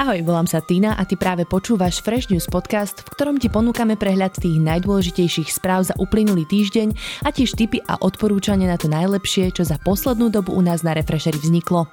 Ahoj, volám sa Tina a ty práve počúvaš Fresh News podcast, v ktorom ti ponúkame prehľad tých najdôležitejších správ za uplynulý týždeň a tiež tipy a odporúčania na to najlepšie, čo za poslednú dobu u nás na Refresheri vzniklo.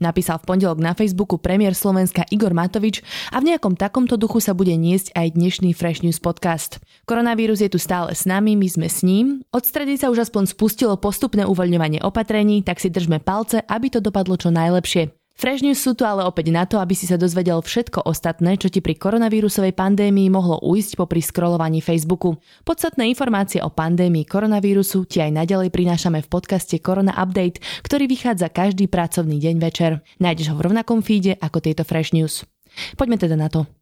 Napísal v pondelok na Facebooku premiér Slovenska Igor Matovič a v nejakom takomto duchu sa bude niesť aj dnešný Fresh News podcast. Koronavírus je tu stále s nami, my sme s ním. Od stredy sa už aspoň spustilo postupné uvoľňovanie opatrení, tak si držme palce, aby to dopadlo čo najlepšie. Fresh News sú tu ale opäť na to, aby si sa dozvedel všetko ostatné, čo ti pri koronavírusovej pandémii mohlo ujsť popri scrollovaní Facebooku. Podstatné informácie o pandémii koronavírusu ti aj naďalej prinášame v podcaste Korona Update, ktorý vychádza každý pracovný deň večer. Nájdeš ho v rovnakom feede ako tieto Fresh News. Poďme teda na to.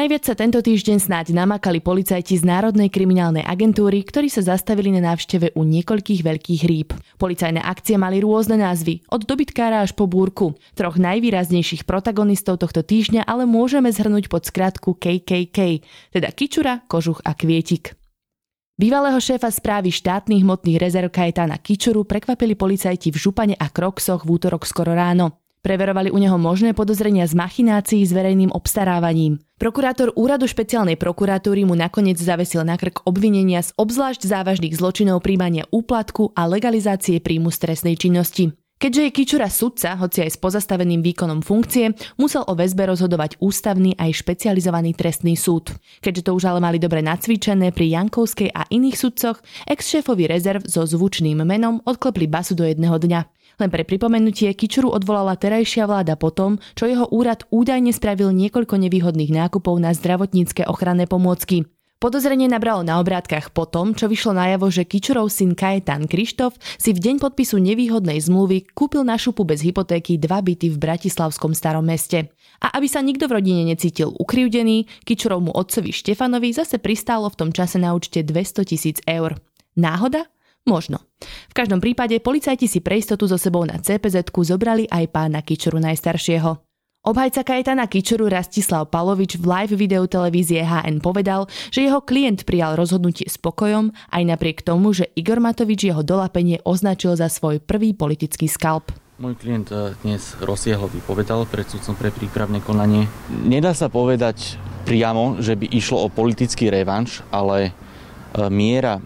Najviac sa tento týždeň snáď namakali policajti z Národnej kriminálnej agentúry, ktorí sa zastavili na návšteve u niekoľkých veľkých rýb. Policajné akcie mali rôzne názvy, od dobytkára až po búrku. Troch najvýraznejších protagonistov tohto týždňa ale môžeme zhrnúť pod skratku KKK, teda Kičura, Kožuch a Kvietik. Bývalého šéfa správy štátnych hmotných rezerv Kajetána Kičuru prekvapili policajti v Župane a Kroksoch v útorok skoro ráno. Preverovali u neho možné podozrenia z machinácií s verejným obstarávaním. Prokurátor úradu špeciálnej prokuratúry mu nakoniec zavesil na krk obvinenia z obzvlášť závažných zločinov príjmania úplatku a legalizácie príjmu stresnej činnosti. Keďže je Kičura sudca, hoci aj s pozastaveným výkonom funkcie, musel o väzbe rozhodovať ústavný aj špecializovaný trestný súd. Keďže to už ale mali dobre nacvičené pri Jankovskej a iných sudcoch, ex-šéfovi rezerv so zvučným menom odklepli basu do jedného dňa. Len pre pripomenutie, Kičuru odvolala terajšia vláda potom, čo jeho úrad údajne spravil niekoľko nevýhodných nákupov na zdravotnícke ochranné pomôcky. Podozrenie nabralo na obrátkach po tom, čo vyšlo najavo, že Kičurov syn Kajetan Krištof si v deň podpisu nevýhodnej zmluvy kúpil na šupu bez hypotéky dva byty v Bratislavskom starom meste. A aby sa nikto v rodine necítil ukrivdený, Kičurovmu otcovi Štefanovi zase pristálo v tom čase na účte 200 tisíc eur. Náhoda? Možno. V každom prípade policajti si pre istotu so sebou na cpz zobrali aj pána Kičuru najstaršieho. Obhajca Kajetana Kičuru Rastislav Palovič v live videu televízie HN povedal, že jeho klient prijal rozhodnutie s pokojom aj napriek tomu, že Igor Matovič jeho dolapenie označil za svoj prvý politický skalp. Môj klient eh, dnes rozsiehlo vypovedal pred sudcom pre prípravné konanie. Nedá sa povedať priamo, že by išlo o politický revanš, ale eh, miera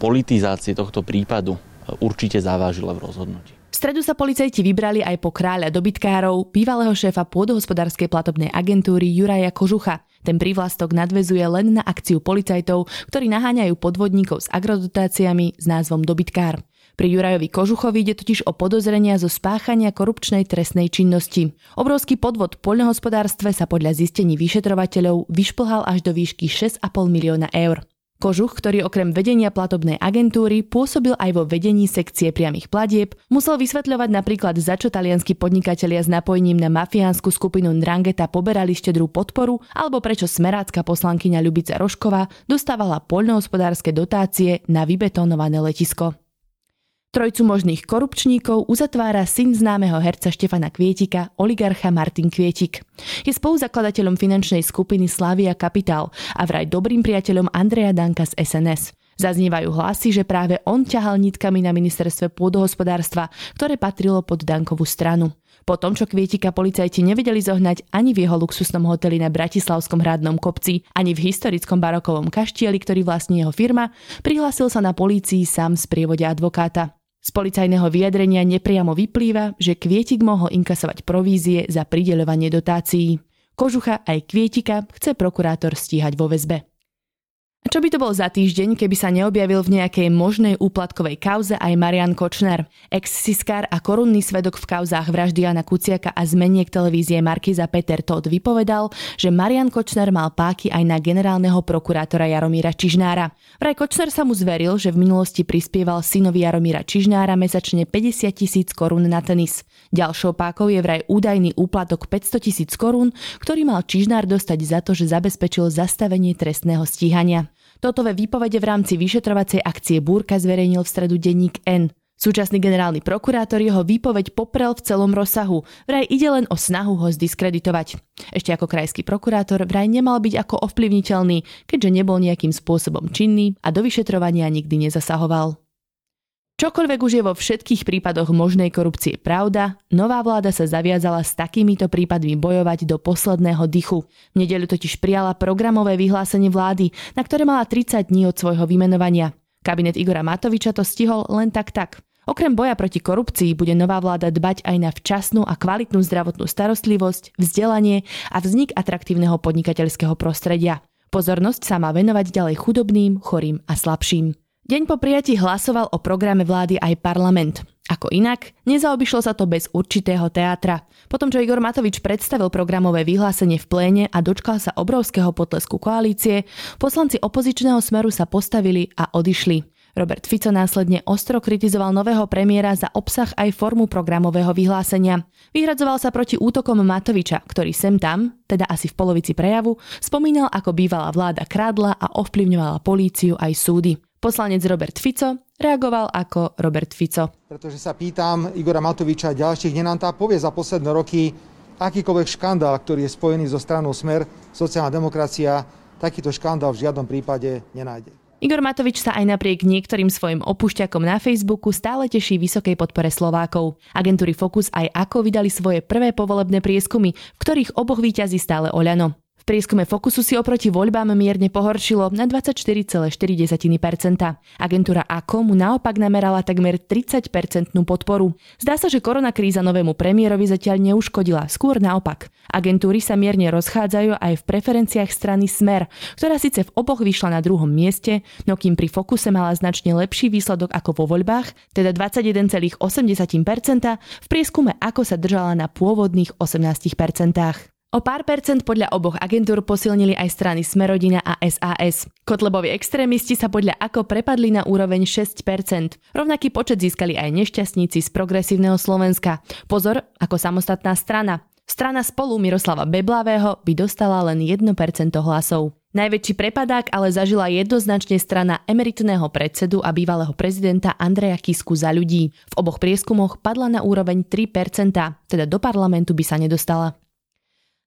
politizácie tohto prípadu určite zavážila v rozhodnutí. V stredu sa policajti vybrali aj po kráľa dobytkárov, bývalého šéfa pôdohospodárskej platobnej agentúry Juraja Kožucha. Ten prívlastok nadvezuje len na akciu policajtov, ktorí naháňajú podvodníkov s agrodotáciami s názvom dobytkár. Pri Jurajovi Kožuchovi ide totiž o podozrenia zo spáchania korupčnej trestnej činnosti. Obrovský podvod v poľnohospodárstve sa podľa zistení vyšetrovateľov vyšplhal až do výšky 6,5 milióna eur. Kožuch, ktorý okrem vedenia platobnej agentúry pôsobil aj vo vedení sekcie priamých platieb, musel vysvetľovať napríklad, za čo talianskí podnikatelia s napojením na mafiánsku skupinu Nrangeta poberali štedrú podporu, alebo prečo smerácka poslankyňa Ľubica Rošková dostávala poľnohospodárske dotácie na vybetonované letisko. Trojcu možných korupčníkov uzatvára syn známeho herca Štefana Kvietika, oligarcha Martin Kvietik. Je spoluzakladateľom finančnej skupiny Slavia Capital a vraj dobrým priateľom Andreja Danka z SNS. Zaznievajú hlasy, že práve on ťahal nitkami na ministerstve pôdohospodárstva, ktoré patrilo pod Dankovú stranu. Po tom, čo Kvietika policajti nevedeli zohnať ani v jeho luxusnom hoteli na Bratislavskom hradnom kopci, ani v historickom barokovom kaštieli, ktorý vlastní jeho firma, prihlásil sa na polícii sám z prievode advokáta. Z policajného vyjadrenia nepriamo vyplýva, že Kvietik mohol inkasovať provízie za prideľovanie dotácií. Kožucha aj Kvietika chce prokurátor stíhať vo väzbe. Čo by to bol za týždeň, keby sa neobjavil v nejakej možnej úplatkovej kauze aj Marian Kočner, ex-siskár a korunný svedok v kauzách vraždy Jana Kuciaka a zmeniek televízie Markiza Peter Todd vypovedal, že Marian Kočner mal páky aj na generálneho prokurátora Jaromíra Čižnára. Vraj Kočner sa mu zveril, že v minulosti prispieval synovi Jaromíra Čižnára mesačne 50 tisíc korún na tenis. Ďalšou pákou je vraj údajný úplatok 500 tisíc korún, ktorý mal Čižnár dostať za to, že zabezpečil zastavenie trestného stíhania. Toto ve výpovede v rámci vyšetrovacej akcie Búrka zverejnil v stredu denník N. Súčasný generálny prokurátor jeho výpoveď poprel v celom rozsahu. Vraj ide len o snahu ho zdiskreditovať. Ešte ako krajský prokurátor vraj nemal byť ako ovplyvniteľný, keďže nebol nejakým spôsobom činný a do vyšetrovania nikdy nezasahoval. Čokoľvek už je vo všetkých prípadoch možnej korupcie pravda, nová vláda sa zaviazala s takýmito prípadmi bojovať do posledného dychu. V nedeľu totiž prijala programové vyhlásenie vlády, na ktoré mala 30 dní od svojho vymenovania. Kabinet Igora Matoviča to stihol len tak tak. Okrem boja proti korupcii bude nová vláda dbať aj na včasnú a kvalitnú zdravotnú starostlivosť, vzdelanie a vznik atraktívneho podnikateľského prostredia. Pozornosť sa má venovať ďalej chudobným, chorým a slabším. Deň po prijatí hlasoval o programe vlády aj parlament. Ako inak, nezaobišlo sa to bez určitého teatra. Potom, čo Igor Matovič predstavil programové vyhlásenie v pléne a dočkal sa obrovského potlesku koalície, poslanci opozičného smeru sa postavili a odišli. Robert Fico následne ostro kritizoval nového premiéra za obsah aj formu programového vyhlásenia. Vyhradzoval sa proti útokom Matoviča, ktorý sem tam, teda asi v polovici prejavu, spomínal, ako bývalá vláda krádla a ovplyvňovala políciu aj súdy. Poslanec Robert Fico reagoval ako Robert Fico. Pretože sa pýtam Igora Matoviča a ďalších, nenám tá povie za posledné roky akýkoľvek škandál, ktorý je spojený so stranou Smer, sociálna demokracia, takýto škandál v žiadnom prípade nenájde. Igor Matovič sa aj napriek niektorým svojim opúšťakom na Facebooku stále teší vysokej podpore Slovákov. Agentúry Focus aj ako vydali svoje prvé povolebné prieskumy, v ktorých oboch výťazí stále Oľano. V prieskume Fokusu si oproti voľbám mierne pohoršilo na 24,4%. Agentúra AKO mu naopak namerala takmer 30-percentnú podporu. Zdá sa, že koronakríza novému premiérovi zatiaľ neuškodila, skôr naopak. Agentúry sa mierne rozchádzajú aj v preferenciách strany Smer, ktorá síce v oboch vyšla na druhom mieste, no kým pri Fokuse mala značne lepší výsledok ako vo voľbách, teda 21,8%, v prieskume ako sa držala na pôvodných 18%. O pár percent podľa oboch agentúr posilnili aj strany Smerodina a SAS. Kotlebovi extrémisti sa podľa ako prepadli na úroveň 6%. Rovnaký počet získali aj nešťastníci z progresívneho Slovenska. Pozor, ako samostatná strana. Strana spolu Miroslava Beblavého by dostala len 1% hlasov. Najväčší prepadák ale zažila jednoznačne strana emeritného predsedu a bývalého prezidenta Andreja Kisku za ľudí. V oboch prieskumoch padla na úroveň 3%, teda do parlamentu by sa nedostala.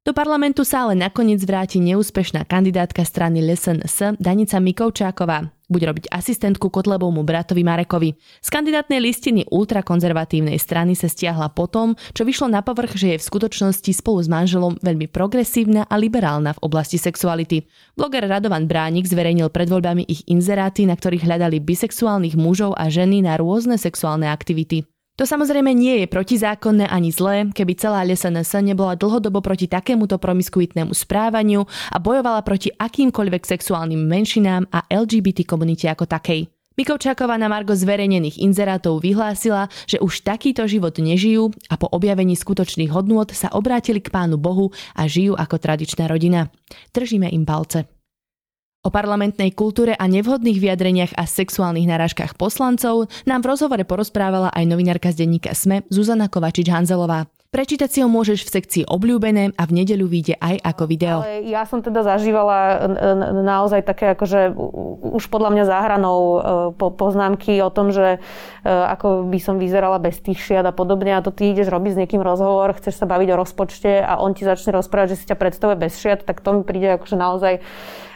Do parlamentu sa ale nakoniec vráti neúspešná kandidátka strany LSNS Danica Mikovčáková. Bude robiť asistentku Kotlebovmu bratovi Marekovi. Z kandidátnej listiny ultrakonzervatívnej strany sa stiahla potom, čo vyšlo na povrch, že je v skutočnosti spolu s manželom veľmi progresívna a liberálna v oblasti sexuality. Bloger Radovan Bránik zverejnil pred voľbami ich inzeráty, na ktorých hľadali bisexuálnych mužov a ženy na rôzne sexuálne aktivity. To samozrejme nie je protizákonné ani zlé, keby celá LSNS nebola dlhodobo proti takémuto promiskuitnému správaniu a bojovala proti akýmkoľvek sexuálnym menšinám a LGBT komunite ako takej. Mikovčáková na Margo zverejnených inzerátov vyhlásila, že už takýto život nežijú a po objavení skutočných hodnôt sa obrátili k Pánu Bohu a žijú ako tradičná rodina. Držíme im palce. O parlamentnej kultúre a nevhodných vyjadreniach a sexuálnych narážkach poslancov nám v rozhovore porozprávala aj novinárka z denníka SME Zuzana Kovačič-Hanzelová. Prečítať si ho môžeš v sekcii obľúbené a v nedeľu vyjde aj ako video. Ale ja som teda zažívala naozaj také akože už podľa mňa záhranou e, poznámky o tom, že e, ako by som vyzerala bez tých šiat a podobne a to ty ideš robiť s niekým rozhovor, chceš sa baviť o rozpočte a on ti začne rozprávať, že si ťa predstavuje bez šiat, tak to mi príde akože naozaj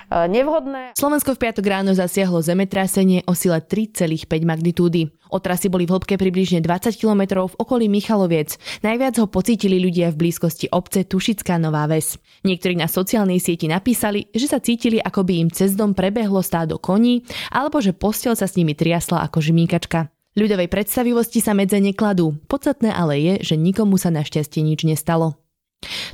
nevhodné. Slovensko v piatok ráno zasiahlo zemetrasenie o sile 3,5 magnitúdy. Otrasy boli v hĺbke približne 20 km v okolí Michaloviec. Najviac ho pocítili ľudia v blízkosti obce Tušická Nová Ves. Niektorí na sociálnej sieti napísali, že sa cítili, ako by im cez dom prebehlo stádo koní, alebo že postel sa s nimi triasla ako žmýkačka. Ľudovej predstavivosti sa medze nekladú. Podstatné ale je, že nikomu sa našťastie nič nestalo.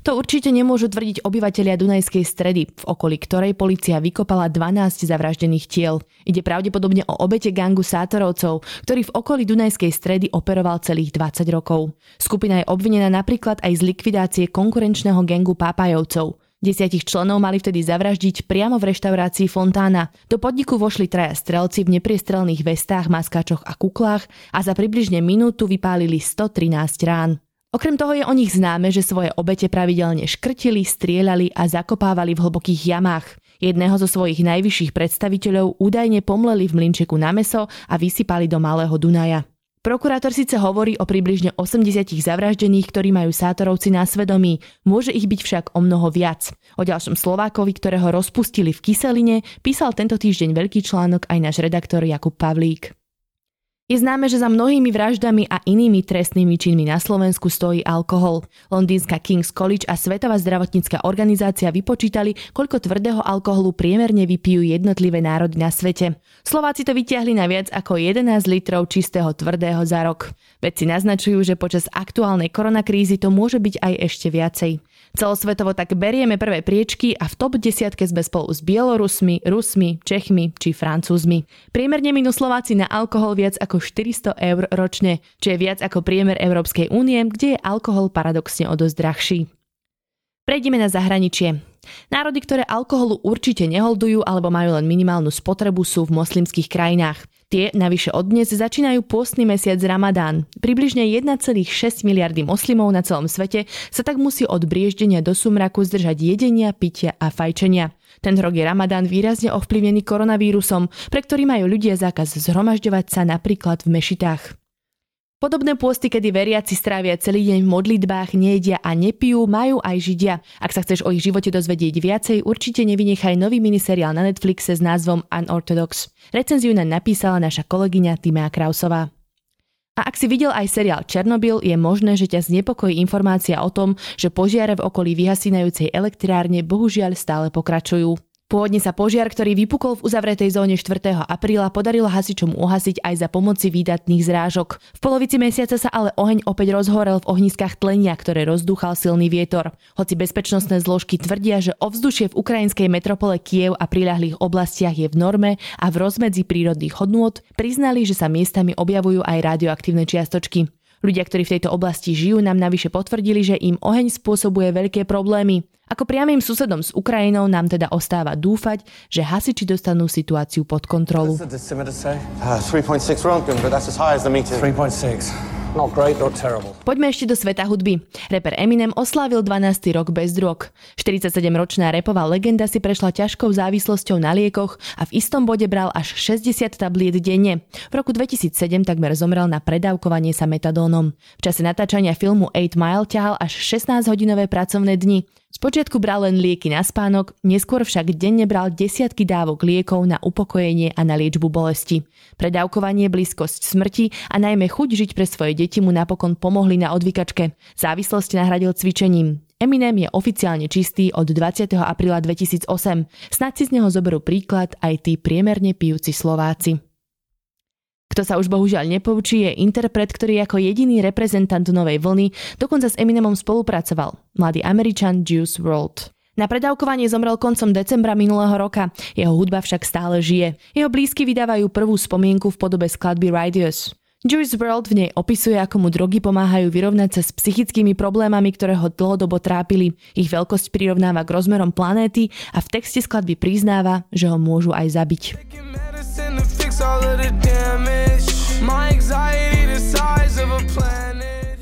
To určite nemôžu tvrdiť obyvatelia Dunajskej stredy, v okolí ktorej policia vykopala 12 zavraždených tiel. Ide pravdepodobne o obete gangu sátorovcov, ktorý v okolí Dunajskej stredy operoval celých 20 rokov. Skupina je obvinená napríklad aj z likvidácie konkurenčného gangu Pápajovcov. Desiatich členov mali vtedy zavraždiť priamo v reštaurácii Fontána. Do podniku vošli traja strelci v nepriestrelných vestách, maskáčoch a kuklách a za približne minútu vypálili 113 rán. Okrem toho je o nich známe, že svoje obete pravidelne škrtili, strieľali a zakopávali v hlbokých jamách. Jedného zo svojich najvyšších predstaviteľov údajne pomleli v mlinčeku na meso a vysypali do Malého Dunaja. Prokurátor síce hovorí o približne 80 zavraždených, ktorí majú sátorovci na svedomí, môže ich byť však o mnoho viac. O ďalšom Slovákovi, ktorého rozpustili v kyseline, písal tento týždeň veľký článok aj náš redaktor Jakub Pavlík. Je známe, že za mnohými vraždami a inými trestnými činmi na Slovensku stojí alkohol. Londýnska King's College a Svetová zdravotnícka organizácia vypočítali, koľko tvrdého alkoholu priemerne vypijú jednotlivé národy na svete. Slováci to vytiahli na viac ako 11 litrov čistého tvrdého za rok. Vedci naznačujú, že počas aktuálnej koronakrízy to môže byť aj ešte viacej. Celosvetovo tak berieme prvé priečky a v top desiatke sme spolu s Bielorusmi, Rusmi, Čechmi či Francúzmi. Priemerne minú Slováci na alkohol viac ako 400 eur ročne, čo je viac ako priemer Európskej únie, kde je alkohol paradoxne o dosť drahší. Prejdeme na zahraničie. Národy, ktoré alkoholu určite neholdujú alebo majú len minimálnu spotrebu sú v moslimských krajinách. Tie navyše od dnes začínajú pôstny mesiac Ramadán. Približne 1,6 miliardy moslimov na celom svete sa tak musí od brieždenia do sumraku zdržať jedenia, pitia a fajčenia. Ten rok je Ramadán výrazne ovplyvnený koronavírusom, pre ktorý majú ľudia zákaz zhromažďovať sa napríklad v mešitách. Podobné pôsty, kedy veriaci strávia celý deň v modlitbách, nejedia a nepijú, majú aj Židia. Ak sa chceš o ich živote dozvedieť viacej, určite nevynechaj nový miniseriál na Netflixe s názvom Unorthodox. Recenziu nám napísala naša kolegyňa Timea Krausová. A ak si videl aj seriál Černobyl, je možné, že ťa znepokojí informácia o tom, že požiare v okolí vyhasínajúcej elektrárne bohužiaľ stále pokračujú. Pôvodne sa požiar, ktorý vypukol v uzavretej zóne 4. apríla, podarilo hasičom uhasiť aj za pomoci výdatných zrážok. V polovici mesiaca sa ale oheň opäť rozhorel v ohniskách tlenia, ktoré rozdúchal silný vietor. Hoci bezpečnostné zložky tvrdia, že ovzdušie v ukrajinskej metropole Kiev a priľahlých oblastiach je v norme a v rozmedzi prírodných hodnôt, priznali, že sa miestami objavujú aj radioaktívne čiastočky. Ľudia, ktorí v tejto oblasti žijú, nám navyše potvrdili, že im oheň spôsobuje veľké problémy. Ako priamým susedom s Ukrajinou nám teda ostáva dúfať, že hasiči dostanú situáciu pod kontrolu. 3.6 Not great. Poďme ešte do sveta hudby. Reper Eminem oslávil 12. rok bez drog. 47-ročná repová legenda si prešla ťažkou závislosťou na liekoch a v istom bode bral až 60 tabliet denne. V roku 2007 takmer zomrel na predávkovanie sa metadónom. V čase natáčania filmu 8 Mile ťahal až 16-hodinové pracovné dni. Spočiatku bral len lieky na spánok, neskôr však denne bral desiatky dávok liekov na upokojenie a na liečbu bolesti. Predávkovanie, blízkosť smrti a najmä chuť žiť pre svoje deti mu napokon pomohli na odvykačke. Závislosť nahradil cvičením. Eminem je oficiálne čistý od 20. apríla 2008. Snad si z neho zoberú príklad aj tí priemerne pijúci Slováci. Kto sa už bohužiaľ nepoučí, je interpret, ktorý ako jediný reprezentant novej vlny dokonca s Eminemom spolupracoval. Mladý Američan Juice World. Na predávkovanie zomrel koncom decembra minulého roka, jeho hudba však stále žije. Jeho blízky vydávajú prvú spomienku v podobe skladby Radius. Juice World v nej opisuje, ako mu drogy pomáhajú vyrovnať sa s psychickými problémami, ktoré ho dlhodobo trápili. Ich veľkosť prirovnáva k rozmerom planéty a v texte skladby priznáva, že ho môžu aj zabiť.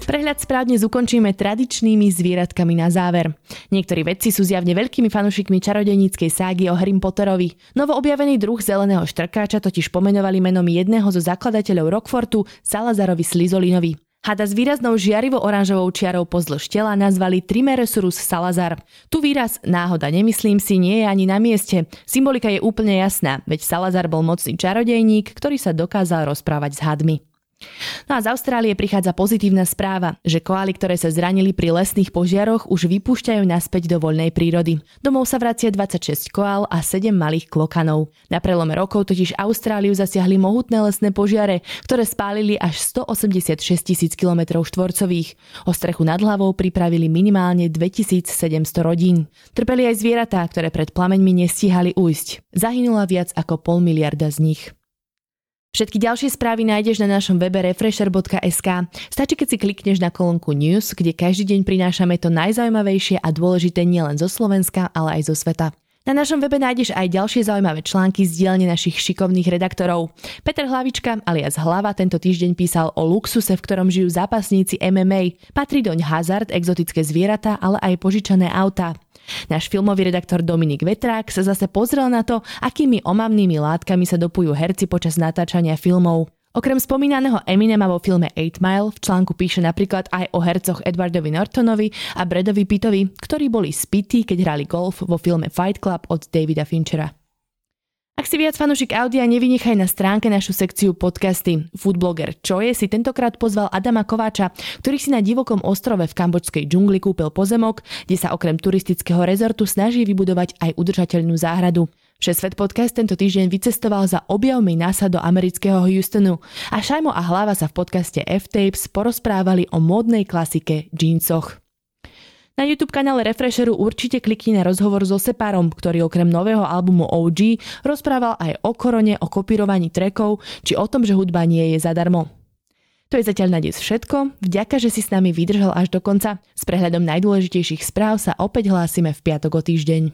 Prehľad správne ukončíme tradičnými zvieratkami na záver. Niektorí vedci sú zjavne veľkými fanúšikmi čarodejníckej ságy o Harry Potterovi. Novo objavený druh zeleného štrkáča totiž pomenovali menom jedného zo zakladateľov Rockfortu, Salazarovi Slizolinovi. Hada s výraznou žiarivo-oranžovou čiarou pozdĺž tela nazvali Trimeresurus salazar. Tu výraz náhoda nemyslím si nie je ani na mieste. Symbolika je úplne jasná, veď Salazar bol mocný čarodejník, ktorý sa dokázal rozprávať s hadmi. No a z Austrálie prichádza pozitívna správa, že koaly, ktoré sa zranili pri lesných požiaroch, už vypúšťajú naspäť do voľnej prírody. Domov sa vracia 26 koál a 7 malých klokanov. Na prelome rokov totiž Austráliu zasiahli mohutné lesné požiare, ktoré spálili až 186 tisíc km štvorcových. O strechu nad hlavou pripravili minimálne 2700 rodín. Trpeli aj zvieratá, ktoré pred plameňmi nestíhali ujsť. Zahynula viac ako pol miliarda z nich. Všetky ďalšie správy nájdeš na našom webe refresher.sk. Stačí, keď si klikneš na kolónku News, kde každý deň prinášame to najzaujímavejšie a dôležité nielen zo Slovenska, ale aj zo sveta. Na našom webe nájdeš aj ďalšie zaujímavé články z dielne našich šikovných redaktorov. Peter Hlavička alias Hlava tento týždeň písal o luxuse, v ktorom žijú zápasníci MMA. Patrí doň hazard, exotické zvieratá, ale aj požičané autá. Náš filmový redaktor Dominik Vetrák sa zase pozrel na to, akými omamnými látkami sa dopujú herci počas natáčania filmov. Okrem spomínaného Eminema vo filme 8 Mile v článku píše napríklad aj o hercoch Edwardovi Nortonovi a Bradovi Pittovi, ktorí boli spití, keď hrali golf vo filme Fight Club od Davida Finchera. Ak si viac fanúšik audia, nevynechaj na stránke našu sekciu podcasty. Foodblogger Choje si tentokrát pozval Adama Kováča, ktorý si na divokom ostrove v kambočskej džungli kúpil pozemok, kde sa okrem turistického rezortu snaží vybudovať aj udržateľnú záhradu. Všesvet podcast tento týždeň vycestoval za objavmi NASA do amerického Houstonu a Šajmo a Hlava sa v podcaste F-Tapes porozprávali o módnej klasike jeansoch. Na YouTube kanále Refresheru určite klikni na rozhovor so Separom, ktorý okrem nového albumu OG rozprával aj o korone, o kopírovaní trekov, či o tom, že hudba nie je zadarmo. To je zatiaľ na dnes všetko. Vďaka, že si s nami vydržal až do konca. S prehľadom najdôležitejších správ sa opäť hlásime v piatok o týždeň.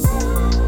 Bye.